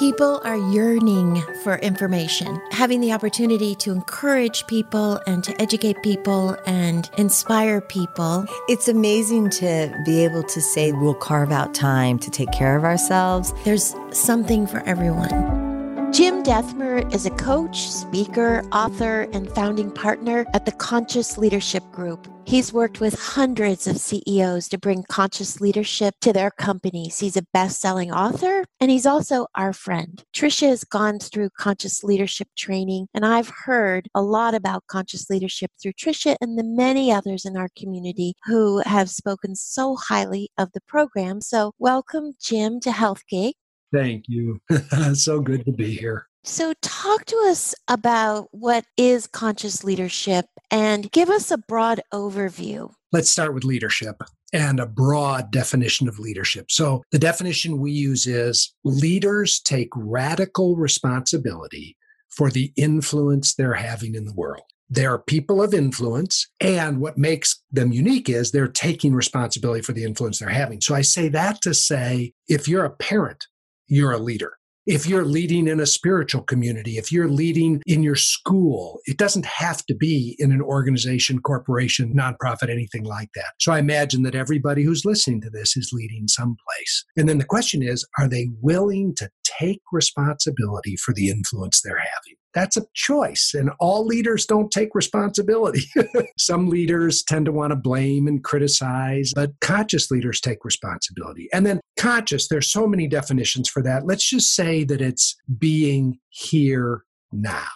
People are yearning for information. Having the opportunity to encourage people and to educate people and inspire people. It's amazing to be able to say we'll carve out time to take care of ourselves. There's something for everyone. Jim Dethmer is a coach, speaker, author, and founding partner at the Conscious Leadership Group. He's worked with hundreds of CEOs to bring conscious leadership to their companies. He's a best selling author and he's also our friend. Tricia has gone through conscious leadership training, and I've heard a lot about conscious leadership through Tricia and the many others in our community who have spoken so highly of the program. So, welcome, Jim, to HealthGate. Thank you. so good to be here. So, talk to us about what is conscious leadership and give us a broad overview. Let's start with leadership and a broad definition of leadership. So, the definition we use is leaders take radical responsibility for the influence they're having in the world. They're people of influence. And what makes them unique is they're taking responsibility for the influence they're having. So I say that to say if you're a parent you're a leader. If you're leading in a spiritual community, if you're leading in your school, it doesn't have to be in an organization, corporation, nonprofit, anything like that. So I imagine that everybody who's listening to this is leading someplace. And then the question is, are they willing to take responsibility for the influence they're having? That's a choice, and all leaders don't take responsibility. Some leaders tend to want to blame and criticize, but conscious leaders take responsibility. And then conscious, there's so many definitions for that. Let's just say that it's being here now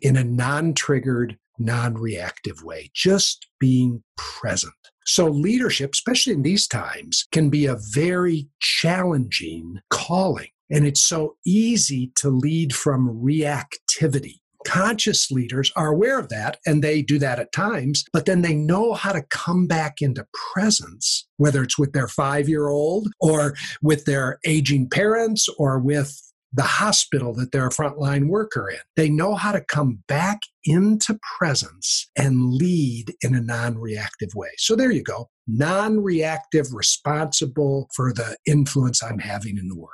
in a non triggered, non reactive way, just being present. So, leadership, especially in these times, can be a very challenging calling. And it's so easy to lead from reactivity. Conscious leaders are aware of that and they do that at times, but then they know how to come back into presence, whether it's with their five year old or with their aging parents or with the hospital that they're a frontline worker in. They know how to come back into presence and lead in a non reactive way. So there you go non reactive, responsible for the influence I'm having in the world.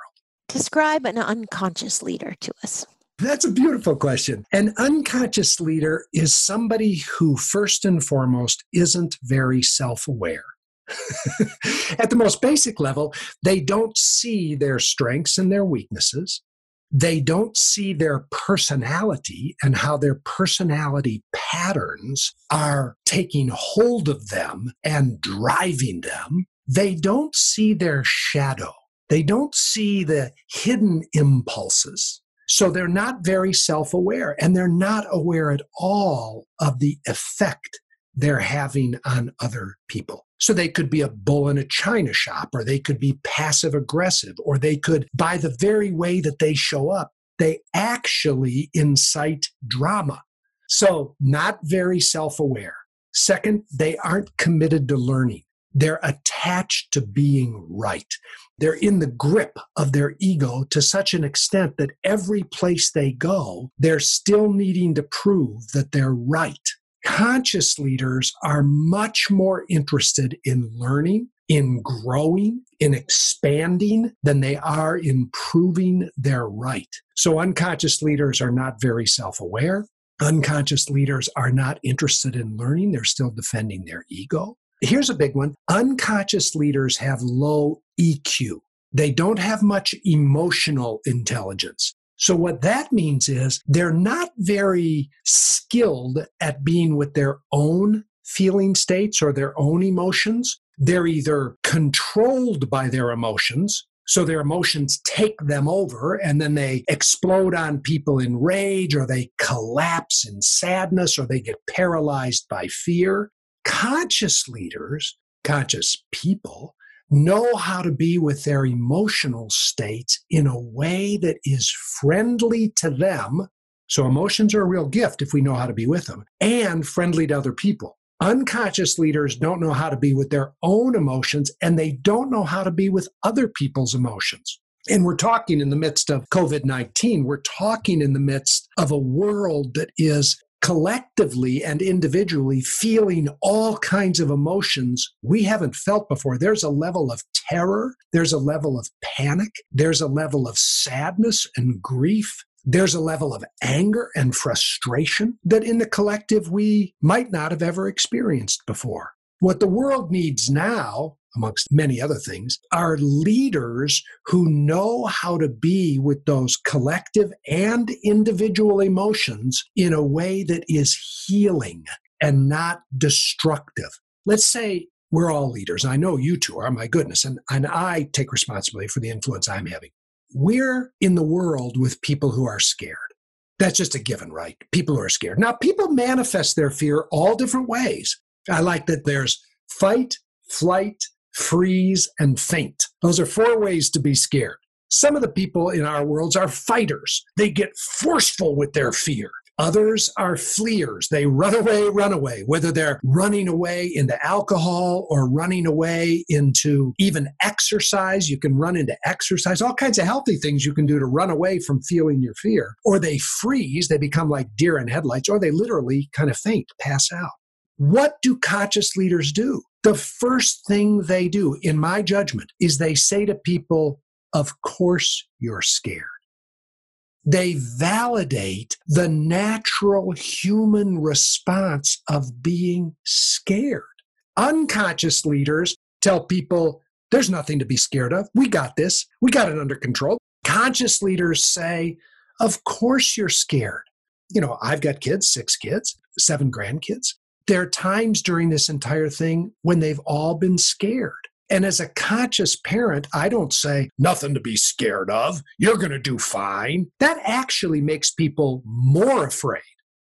Describe an unconscious leader to us. That's a beautiful question. An unconscious leader is somebody who, first and foremost, isn't very self aware. At the most basic level, they don't see their strengths and their weaknesses. They don't see their personality and how their personality patterns are taking hold of them and driving them. They don't see their shadow. They don't see the hidden impulses. So they're not very self aware and they're not aware at all of the effect they're having on other people. So they could be a bull in a china shop, or they could be passive aggressive, or they could, by the very way that they show up, they actually incite drama. So, not very self aware. Second, they aren't committed to learning. They're attached to being right. They're in the grip of their ego to such an extent that every place they go, they're still needing to prove that they're right. Conscious leaders are much more interested in learning, in growing, in expanding than they are in proving they're right. So unconscious leaders are not very self aware. Unconscious leaders are not interested in learning. They're still defending their ego. Here's a big one unconscious leaders have low EQ. They don't have much emotional intelligence. So, what that means is they're not very skilled at being with their own feeling states or their own emotions. They're either controlled by their emotions, so their emotions take them over and then they explode on people in rage or they collapse in sadness or they get paralyzed by fear conscious leaders, conscious people, know how to be with their emotional states in a way that is friendly to them. So, emotions are a real gift if we know how to be with them and friendly to other people. Unconscious leaders don't know how to be with their own emotions and they don't know how to be with other people's emotions. And we're talking in the midst of COVID 19, we're talking in the midst of a world that is collectively and individually feeling all kinds of emotions we haven't felt before. There's a level of terror, there's a level of panic, there's a level of sadness and grief. There's a level of anger and frustration that in the collective we might not have ever experienced before. What the world needs now amongst many other things, are leaders who know how to be with those collective and individual emotions in a way that is healing and not destructive. Let's say we're all leaders. I know you two are, my goodness, and, and I take responsibility for the influence I'm having. We're in the world with people who are scared. That's just a given, right? People who are scared. Now, people manifest their fear all different ways. I like that there's fight, flight, freeze, and faint. Those are four ways to be scared. Some of the people in our worlds are fighters. They get forceful with their fear. Others are fleers. They run away, run away, whether they're running away into alcohol or running away into even exercise. You can run into exercise, all kinds of healthy things you can do to run away from feeling your fear. Or they freeze, they become like deer in headlights, or they literally kind of faint, pass out. What do conscious leaders do? The first thing they do, in my judgment, is they say to people, Of course you're scared. They validate the natural human response of being scared. Unconscious leaders tell people, There's nothing to be scared of. We got this. We got it under control. Conscious leaders say, Of course you're scared. You know, I've got kids, six kids, seven grandkids there are times during this entire thing when they've all been scared. And as a conscious parent, I don't say, nothing to be scared of. You're going to do fine. That actually makes people more afraid.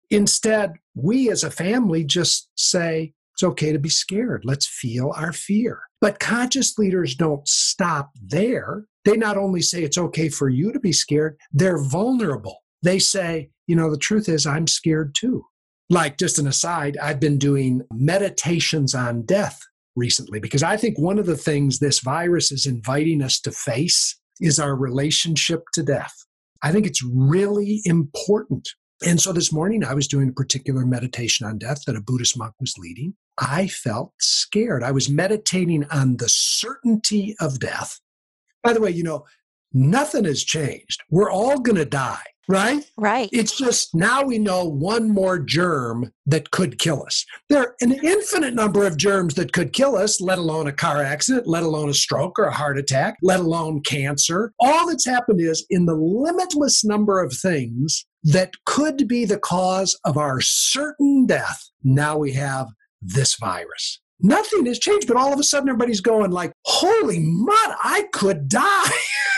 Instead, we as a family just say, it's okay to be scared. Let's feel our fear. But conscious leaders don't stop there. They not only say it's okay for you to be scared, they're vulnerable. They say, you know, the truth is, I'm scared too. Like, just an aside, I've been doing meditations on death recently because I think one of the things this virus is inviting us to face is our relationship to death. I think it's really important. And so this morning I was doing a particular meditation on death that a Buddhist monk was leading. I felt scared. I was meditating on the certainty of death. By the way, you know, nothing has changed. We're all going to die right? Right. It's just now we know one more germ that could kill us. There are an infinite number of germs that could kill us, let alone a car accident, let alone a stroke or a heart attack, let alone cancer. All that's happened is in the limitless number of things that could be the cause of our certain death, now we have this virus. Nothing has changed, but all of a sudden everybody's going like, holy mud, I could die.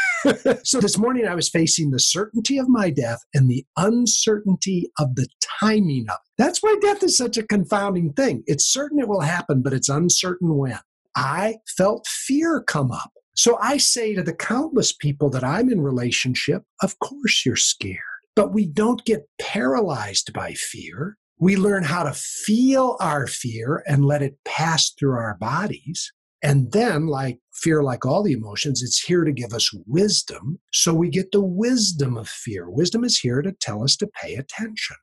so this morning I was facing the certainty of my death and the uncertainty of the timing of it. That's why death is such a confounding thing. It's certain it will happen, but it's uncertain when. I felt fear come up. So I say to the countless people that I'm in relationship, of course you're scared, but we don't get paralyzed by fear. We learn how to feel our fear and let it pass through our bodies. And then, like fear, like all the emotions, it's here to give us wisdom. So we get the wisdom of fear. Wisdom is here to tell us to pay attention.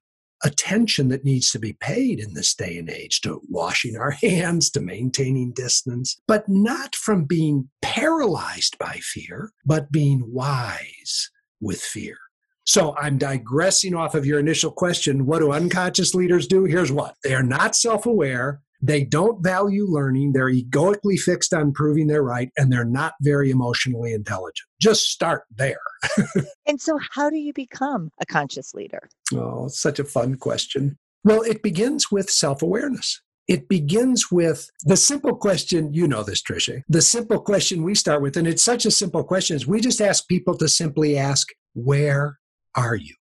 Attention that needs to be paid in this day and age to washing our hands, to maintaining distance, but not from being paralyzed by fear, but being wise with fear. So I'm digressing off of your initial question. What do unconscious leaders do? Here's what they are not self aware. They don't value learning. They're egoically fixed on proving they're right, and they're not very emotionally intelligent. Just start there. and so, how do you become a conscious leader? Oh, such a fun question. Well, it begins with self awareness. It begins with the simple question, you know this, Tricia. The simple question we start with, and it's such a simple question, is we just ask people to simply ask, Where are you?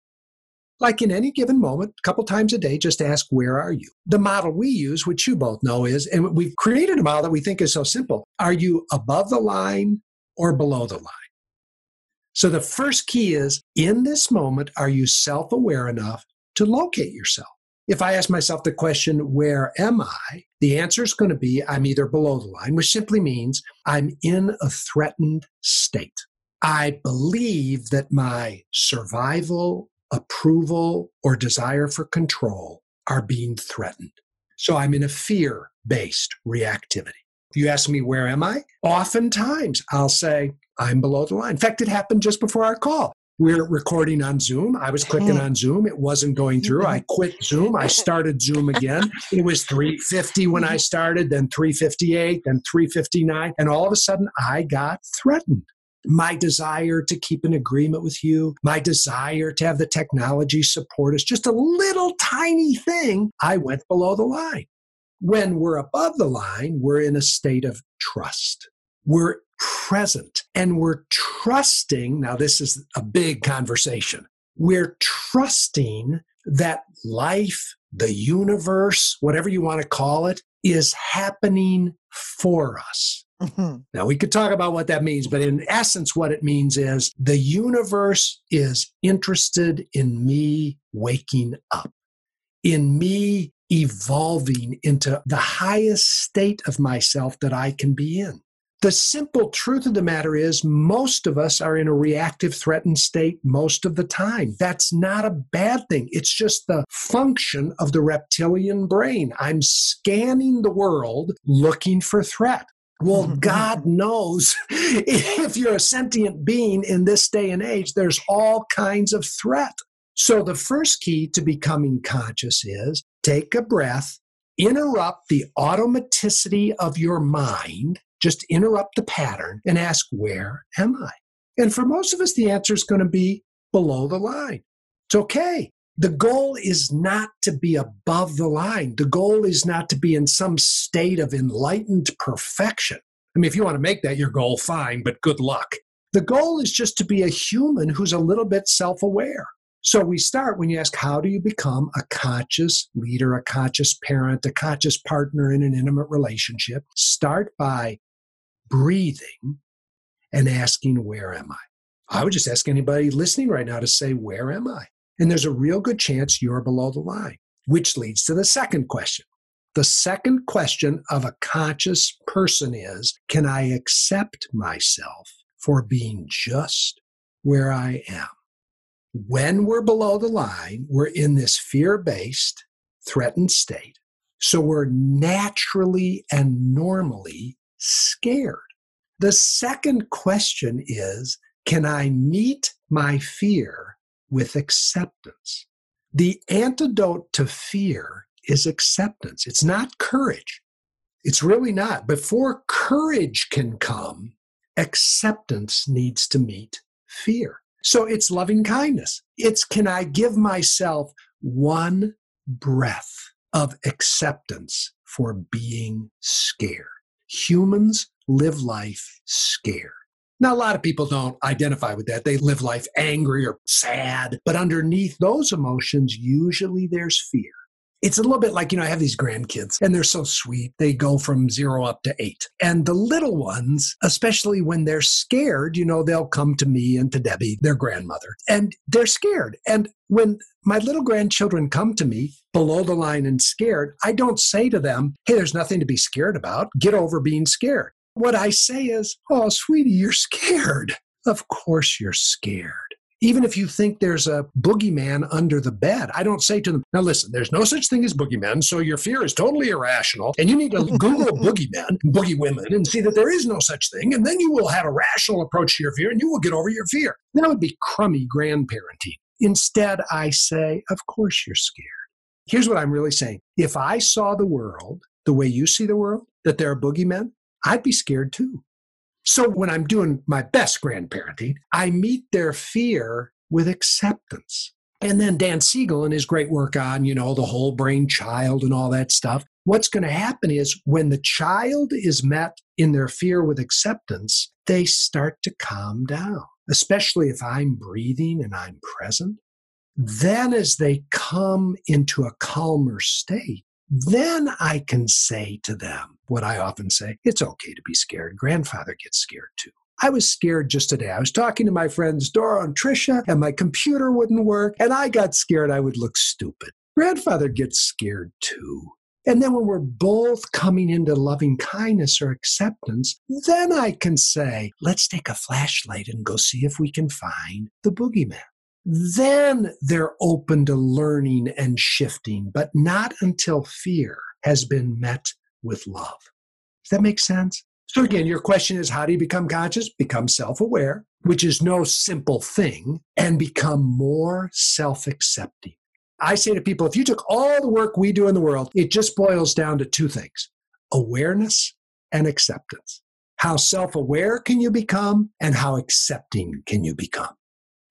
Like in any given moment, a couple times a day, just ask, Where are you? The model we use, which you both know, is, and we've created a model that we think is so simple are you above the line or below the line? So the first key is in this moment, are you self aware enough to locate yourself? If I ask myself the question, Where am I? the answer is going to be, I'm either below the line, which simply means I'm in a threatened state. I believe that my survival approval or desire for control are being threatened. So I'm in a fear based reactivity. If you ask me, where am I? Oftentimes I'll say, I'm below the line. In fact, it happened just before our call. We're recording on Zoom. I was clicking on Zoom. It wasn't going through. I quit Zoom. I started Zoom again. It was 350 when I started, then 358, then 359. And all of a sudden, I got threatened. My desire to keep an agreement with you, my desire to have the technology support us, just a little tiny thing, I went below the line. When we're above the line, we're in a state of trust. We're present and we're trusting. Now, this is a big conversation. We're trusting that life, the universe, whatever you want to call it, is happening for us. Mm-hmm. Now, we could talk about what that means, but in essence, what it means is the universe is interested in me waking up, in me evolving into the highest state of myself that I can be in. The simple truth of the matter is, most of us are in a reactive, threatened state most of the time. That's not a bad thing. It's just the function of the reptilian brain. I'm scanning the world looking for threat. Well, God knows if you're a sentient being in this day and age, there's all kinds of threat. So, the first key to becoming conscious is take a breath, interrupt the automaticity of your mind, just interrupt the pattern and ask, Where am I? And for most of us, the answer is going to be below the line. It's okay. The goal is not to be above the line. The goal is not to be in some state of enlightened perfection. I mean, if you want to make that your goal, fine, but good luck. The goal is just to be a human who's a little bit self aware. So we start when you ask, how do you become a conscious leader, a conscious parent, a conscious partner in an intimate relationship? Start by breathing and asking, Where am I? I would just ask anybody listening right now to say, Where am I? And there's a real good chance you're below the line, which leads to the second question. The second question of a conscious person is Can I accept myself for being just where I am? When we're below the line, we're in this fear based, threatened state. So we're naturally and normally scared. The second question is Can I meet my fear with acceptance? The antidote to fear is acceptance. It's not courage. It's really not. Before courage can come, acceptance needs to meet fear. So it's loving kindness. It's can I give myself one breath of acceptance for being scared? Humans live life scared. Now, a lot of people don't identify with that. They live life angry or sad, but underneath those emotions, usually there's fear. It's a little bit like, you know, I have these grandkids and they're so sweet. They go from zero up to eight. And the little ones, especially when they're scared, you know, they'll come to me and to Debbie, their grandmother, and they're scared. And when my little grandchildren come to me below the line and scared, I don't say to them, hey, there's nothing to be scared about. Get over being scared. What I say is, oh, sweetie, you're scared. Of course you're scared. Even if you think there's a boogeyman under the bed, I don't say to them, now listen, there's no such thing as boogeymen, so your fear is totally irrational. And you need to Google boogeymen, boogie women, and see that there is no such thing. And then you will have a rational approach to your fear and you will get over your fear. That would be crummy grandparenting. Instead, I say, of course you're scared. Here's what I'm really saying. If I saw the world the way you see the world, that there are boogeymen, I'd be scared too. So when I'm doing my best grandparenting, I meet their fear with acceptance. And then Dan Siegel and his great work on, you know, the whole brain child and all that stuff. What's going to happen is when the child is met in their fear with acceptance, they start to calm down, especially if I'm breathing and I'm present. Then, as they come into a calmer state, then I can say to them what I often say it's okay to be scared. Grandfather gets scared too. I was scared just today. I was talking to my friends Dora and Tricia, and my computer wouldn't work, and I got scared I would look stupid. Grandfather gets scared too. And then when we're both coming into loving kindness or acceptance, then I can say, let's take a flashlight and go see if we can find the boogeyman. Then they're open to learning and shifting, but not until fear has been met with love. Does that make sense? So, again, your question is how do you become conscious? Become self aware, which is no simple thing, and become more self accepting. I say to people if you took all the work we do in the world, it just boils down to two things awareness and acceptance. How self aware can you become, and how accepting can you become?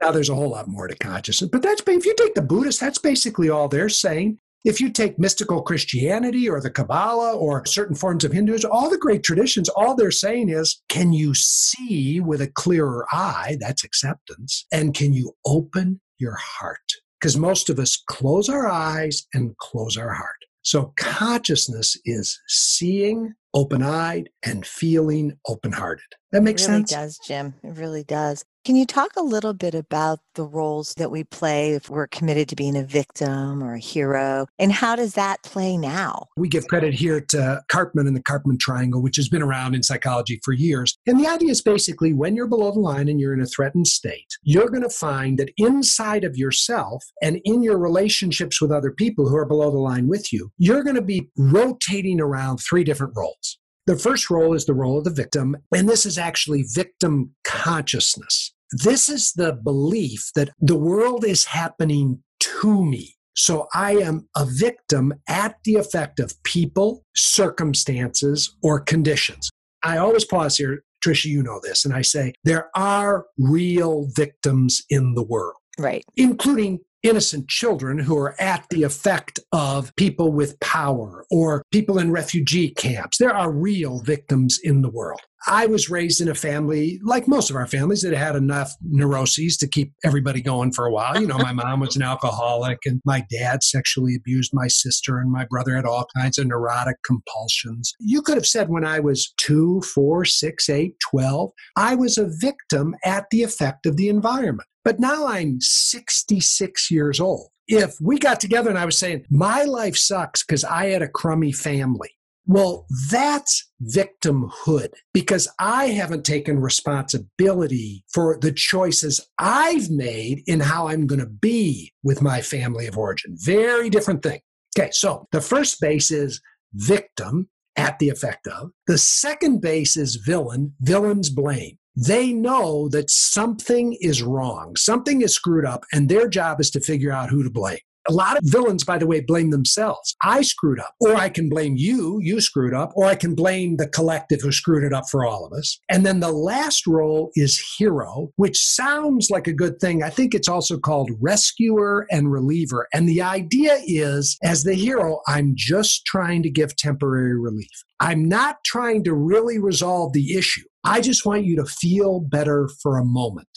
Now, there's a whole lot more to consciousness, but that's if you take the Buddhists, that's basically all they're saying. If you take mystical Christianity or the Kabbalah or certain forms of Hinduism, all the great traditions, all they're saying is, can you see with a clearer eye? That's acceptance. And can you open your heart? Because most of us close our eyes and close our heart. So consciousness is seeing open eyed and feeling open hearted. That makes it really sense? It does, Jim. It really does. Can you talk a little bit about the roles that we play if we're committed to being a victim or a hero? And how does that play now? We give credit here to Karpman and the Karpman Triangle, which has been around in psychology for years. And the idea is basically when you're below the line and you're in a threatened state, you're going to find that inside of yourself and in your relationships with other people who are below the line with you, you're going to be rotating around three different roles. The first role is the role of the victim, and this is actually victim consciousness. This is the belief that the world is happening to me. So I am a victim at the effect of people, circumstances, or conditions. I always pause here, Tricia, you know this, and I say there are real victims in the world. Right. Including innocent children who are at the effect of people with power or people in refugee camps. There are real victims in the world. I was raised in a family, like most of our families, that had enough neuroses to keep everybody going for a while. You know, my mom was an alcoholic, and my dad sexually abused my sister, and my brother had all kinds of neurotic compulsions. You could have said when I was two, four, six, eight, 12, I was a victim at the effect of the environment. But now I'm 66 years old. If we got together and I was saying, my life sucks because I had a crummy family, well, that's victimhood because I haven't taken responsibility for the choices I've made in how I'm going to be with my family of origin. Very different thing. Okay, so the first base is victim at the effect of. The second base is villain, villain's blame. They know that something is wrong, something is screwed up, and their job is to figure out who to blame. A lot of villains, by the way, blame themselves. I screwed up. Or I can blame you, you screwed up. Or I can blame the collective who screwed it up for all of us. And then the last role is hero, which sounds like a good thing. I think it's also called rescuer and reliever. And the idea is, as the hero, I'm just trying to give temporary relief. I'm not trying to really resolve the issue. I just want you to feel better for a moment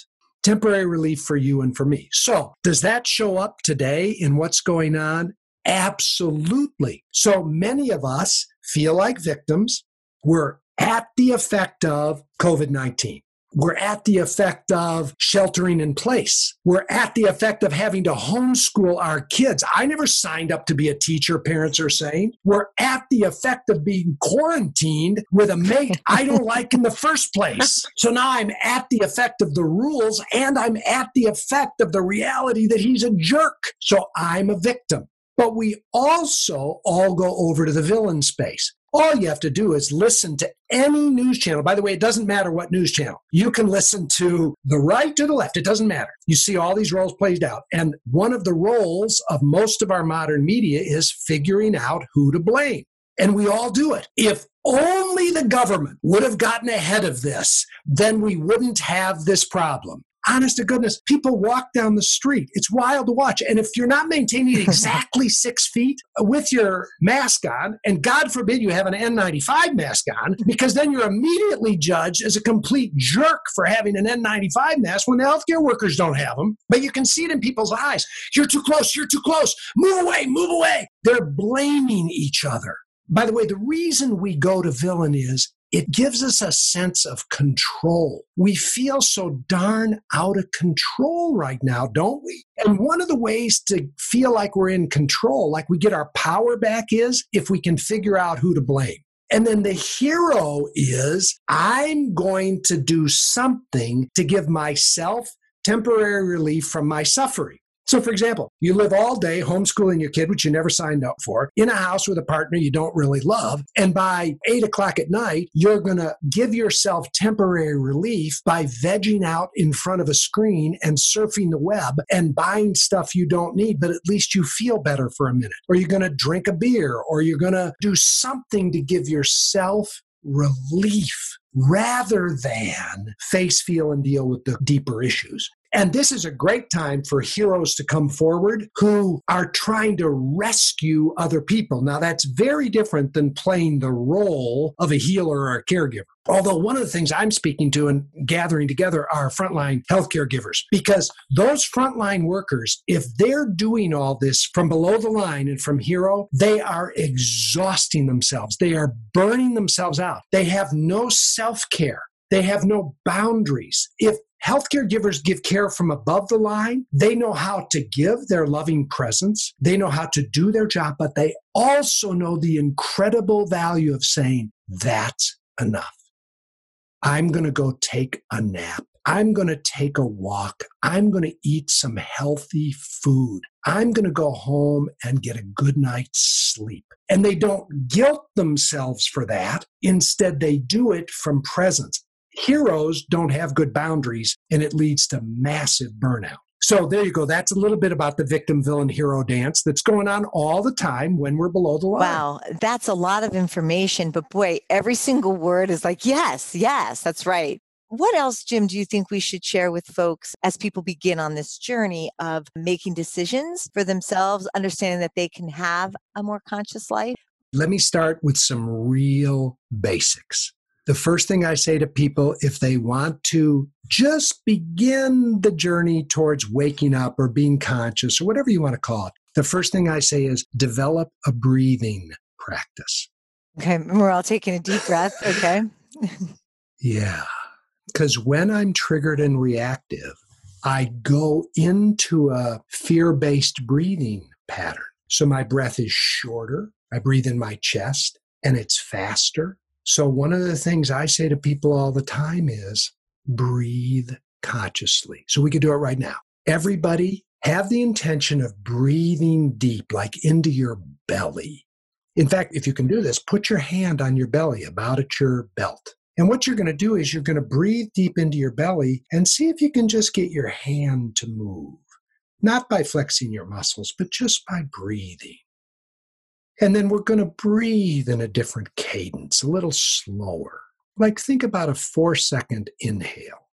temporary relief for you and for me. So, does that show up today in what's going on? Absolutely. So many of us feel like victims. We're at the effect of COVID 19. We're at the effect of sheltering in place. We're at the effect of having to homeschool our kids. I never signed up to be a teacher, parents are saying. We're at the effect of being quarantined with a mate I don't like in the first place. So now I'm at the effect of the rules and I'm at the effect of the reality that he's a jerk. So I'm a victim. But we also all go over to the villain space. All you have to do is listen to any news channel. By the way, it doesn't matter what news channel. You can listen to the right to the left. It doesn't matter. You see all these roles played out. And one of the roles of most of our modern media is figuring out who to blame. And we all do it. If only the government would have gotten ahead of this, then we wouldn't have this problem honest to goodness, people walk down the street. It's wild to watch. And if you're not maintaining exactly six feet with your mask on, and God forbid you have an N95 mask on, because then you're immediately judged as a complete jerk for having an N95 mask when the healthcare workers don't have them. But you can see it in people's eyes. You're too close. You're too close. Move away. Move away. They're blaming each other. By the way, the reason we go to villain is it gives us a sense of control. We feel so darn out of control right now, don't we? And one of the ways to feel like we're in control, like we get our power back, is if we can figure out who to blame. And then the hero is I'm going to do something to give myself temporary relief from my suffering. So, for example, you live all day homeschooling your kid, which you never signed up for, in a house with a partner you don't really love. And by eight o'clock at night, you're going to give yourself temporary relief by vegging out in front of a screen and surfing the web and buying stuff you don't need, but at least you feel better for a minute. Or you're going to drink a beer, or you're going to do something to give yourself relief rather than face, feel, and deal with the deeper issues. And this is a great time for heroes to come forward who are trying to rescue other people. Now, that's very different than playing the role of a healer or a caregiver. Although one of the things I'm speaking to and gathering together are frontline healthcare givers, because those frontline workers, if they're doing all this from below the line and from hero, they are exhausting themselves. They are burning themselves out. They have no self care. They have no boundaries. If healthcare givers give care from above the line, they know how to give their loving presence, they know how to do their job, but they also know the incredible value of saying, that's enough. I'm going to go take a nap. I'm going to take a walk. I'm going to eat some healthy food. I'm going to go home and get a good night's sleep. And they don't guilt themselves for that. Instead, they do it from presence. Heroes don't have good boundaries, and it leads to massive burnout. So there you go. That's a little bit about the victim, villain, hero dance that's going on all the time when we're below the line. Wow, that's a lot of information. But boy, every single word is like, yes, yes, that's right. What else, Jim, do you think we should share with folks as people begin on this journey of making decisions for themselves, understanding that they can have a more conscious life? Let me start with some real basics. The first thing I say to people, if they want to just begin the journey towards waking up or being conscious or whatever you want to call it, the first thing I say is develop a breathing practice. Okay, we're all taking a deep breath. Okay. yeah. Because when I'm triggered and reactive, I go into a fear based breathing pattern. So my breath is shorter. I breathe in my chest and it's faster so, one of the things I say to people all the time is breathe consciously. So, we could do it right now. Everybody have the intention of breathing deep, like into your belly. In fact, if you can do this, put your hand on your belly, about at your belt. And what you're going to do is you're going to breathe deep into your belly and see if you can just get your hand to move. Not by flexing your muscles, but just by breathing. And then we're going to breathe in a different cadence, a little slower. Like think about a four second inhale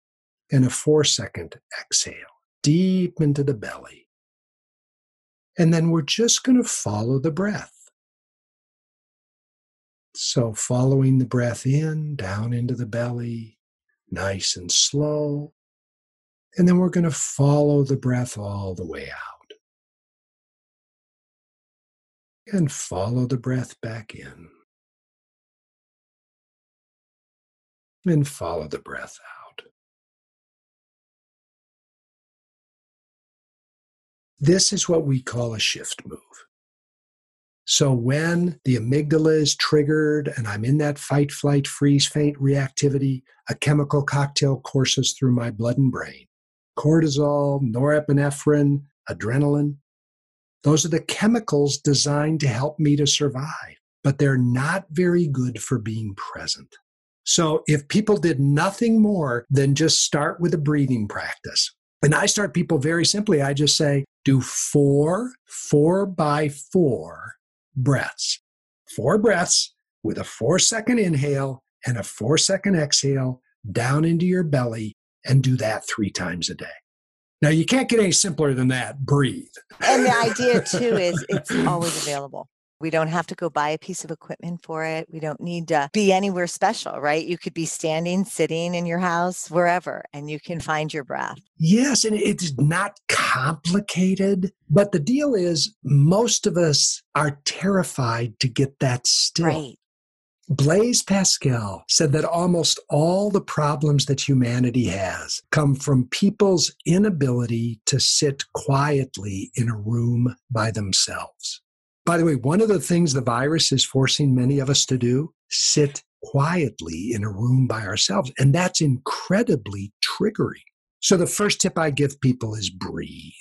and a four second exhale, deep into the belly. And then we're just going to follow the breath. So, following the breath in, down into the belly, nice and slow. And then we're going to follow the breath all the way out. And follow the breath back in. And follow the breath out. This is what we call a shift move. So when the amygdala is triggered and I'm in that fight, flight, freeze, faint reactivity, a chemical cocktail courses through my blood and brain. Cortisol, norepinephrine, adrenaline, those are the chemicals designed to help me to survive, but they're not very good for being present. So if people did nothing more than just start with a breathing practice, and I start people very simply, I just say, do four, four by four breaths. Four breaths with a four second inhale and a four second exhale down into your belly, and do that three times a day. Now you can't get any simpler than that. Breathe. And the idea too is it's always available. We don't have to go buy a piece of equipment for it. We don't need to be anywhere special, right? You could be standing, sitting in your house, wherever, and you can find your breath. Yes, and it's not complicated. But the deal is, most of us are terrified to get that still. Right. Blaise Pascal said that almost all the problems that humanity has come from people's inability to sit quietly in a room by themselves. By the way, one of the things the virus is forcing many of us to do, sit quietly in a room by ourselves. And that's incredibly triggering. So the first tip I give people is breathe.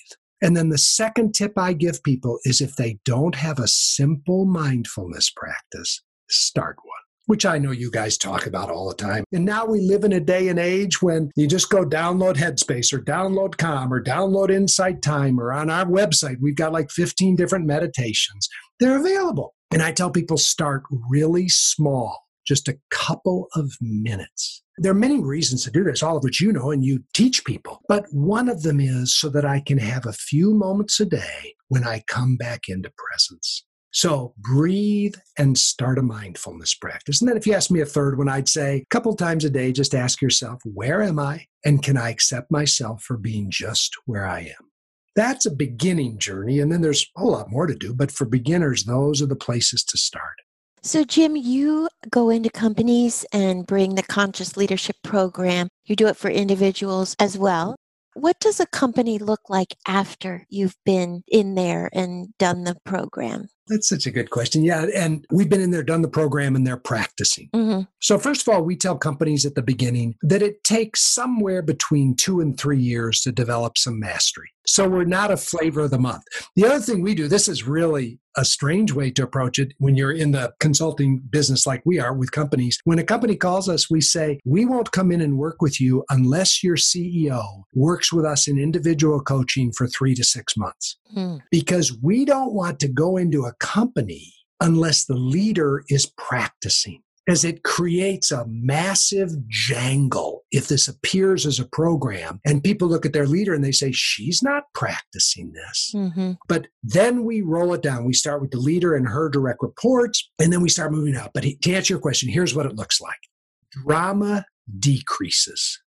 And then the second tip I give people is if they don't have a simple mindfulness practice, start one which I know you guys talk about all the time. And now we live in a day and age when you just go download Headspace or download Calm or download Insight Timer or on our website, we've got like 15 different meditations. They're available. And I tell people start really small, just a couple of minutes. There are many reasons to do this, all of which you know and you teach people. But one of them is so that I can have a few moments a day when I come back into presence. So breathe and start a mindfulness practice. And then if you ask me a third one, I'd say a couple times a day, just ask yourself, where am I? And can I accept myself for being just where I am? That's a beginning journey. And then there's a lot more to do. But for beginners, those are the places to start. So, Jim, you go into companies and bring the conscious leadership program. You do it for individuals as well. What does a company look like after you've been in there and done the program? That's such a good question. Yeah. And we've been in there, done the program, and they're practicing. Mm-hmm. So, first of all, we tell companies at the beginning that it takes somewhere between two and three years to develop some mastery. So, we're not a flavor of the month. The other thing we do, this is really a strange way to approach it when you're in the consulting business like we are with companies. When a company calls us, we say, We won't come in and work with you unless your CEO works with us in individual coaching for three to six months. Hmm. Because we don't want to go into a company unless the leader is practicing as it creates a massive jangle if this appears as a program. And people look at their leader and they say she's not practicing this. Mm-hmm. but then we roll it down. We start with the leader and her direct reports and then we start moving out but to answer your question here's what it looks like. Drama decreases.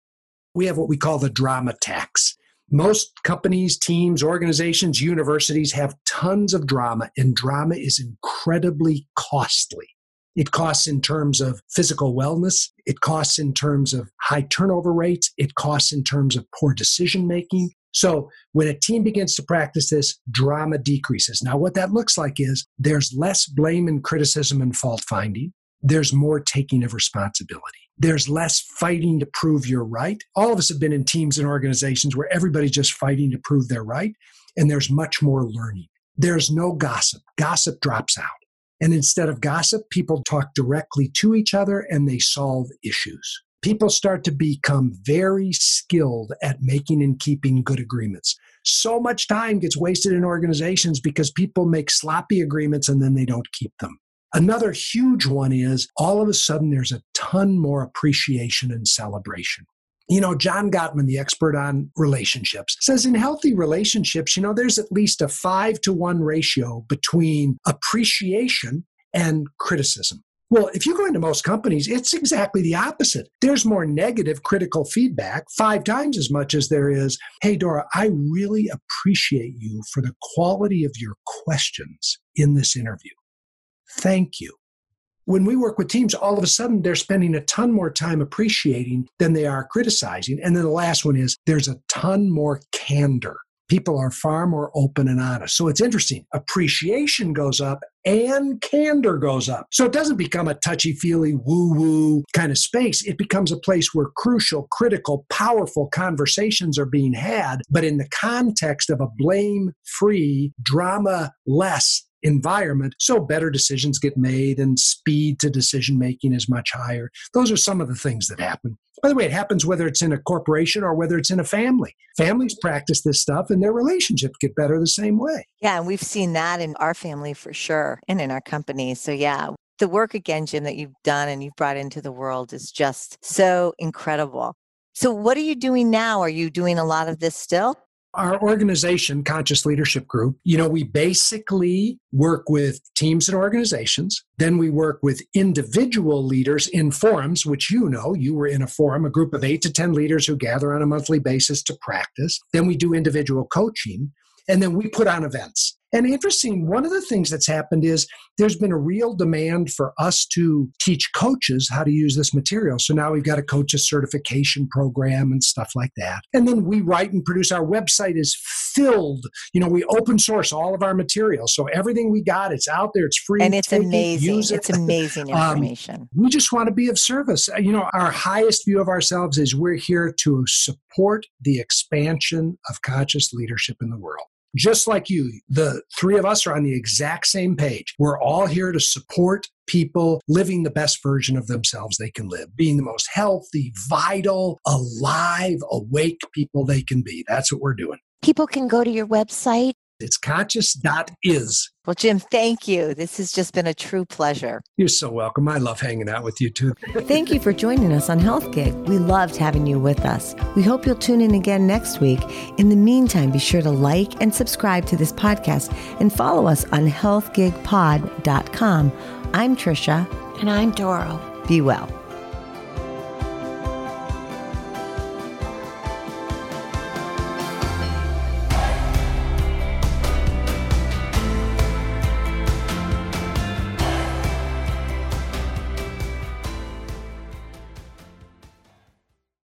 We have what we call the drama tax. Most companies, teams, organizations, universities have tons of drama, and drama is incredibly costly. It costs in terms of physical wellness. It costs in terms of high turnover rates. It costs in terms of poor decision making. So when a team begins to practice this, drama decreases. Now, what that looks like is there's less blame and criticism and fault finding. There's more taking of responsibility. There's less fighting to prove you're right. All of us have been in teams and organizations where everybody's just fighting to prove they're right, and there's much more learning. There's no gossip. Gossip drops out. And instead of gossip, people talk directly to each other and they solve issues. People start to become very skilled at making and keeping good agreements. So much time gets wasted in organizations because people make sloppy agreements and then they don't keep them. Another huge one is all of a sudden there's a ton more appreciation and celebration. You know, John Gottman, the expert on relationships, says in healthy relationships, you know, there's at least a five to one ratio between appreciation and criticism. Well, if you go into most companies, it's exactly the opposite. There's more negative critical feedback, five times as much as there is, hey, Dora, I really appreciate you for the quality of your questions in this interview. Thank you when we work with teams, all of a sudden they're spending a ton more time appreciating than they are criticizing. And then the last one is there's a ton more candor. People are far more open and honest. So it's interesting. Appreciation goes up and candor goes up. So it doesn't become a touchy feely, woo woo kind of space. It becomes a place where crucial, critical, powerful conversations are being had, but in the context of a blame free, drama less environment, so better decisions get made and speed to decision making is much higher. Those are some of the things that happen. By the way, it happens whether it's in a corporation or whether it's in a family. Families practice this stuff and their relationships get better the same way. Yeah, and we've seen that in our family for sure and in our company. So, yeah, the work again, Jim, that you've done and you've brought into the world is just so incredible. So, what are you doing now? Are you doing a lot of this still? Our organization, Conscious Leadership Group, you know, we basically work with teams and organizations. Then we work with individual leaders in forums, which you know, you were in a forum, a group of eight to 10 leaders who gather on a monthly basis to practice. Then we do individual coaching. And then we put on events. And interesting, one of the things that's happened is there's been a real demand for us to teach coaches how to use this material. So now we've got a coaches certification program and stuff like that. And then we write and produce. Our website is filled. You know, we open source all of our material. So everything we got, it's out there. It's free. And it's amazing. It. It's amazing information. um, we just want to be of service. You know, our highest view of ourselves is we're here to support the expansion of conscious leadership in the world just like you, the three of us are on the exact same page. We're all here to support people living the best version of themselves they can live, being the most healthy, vital, alive, awake people they can be. That's what we're doing. People can go to your website it's conscious.is. Well, Jim, thank you. This has just been a true pleasure. You're so welcome. I love hanging out with you too. thank you for joining us on Health Gig. We loved having you with us. We hope you'll tune in again next week. In the meantime, be sure to like and subscribe to this podcast and follow us on healthgigpod.com. I'm Trisha. And I'm Doro. Be well.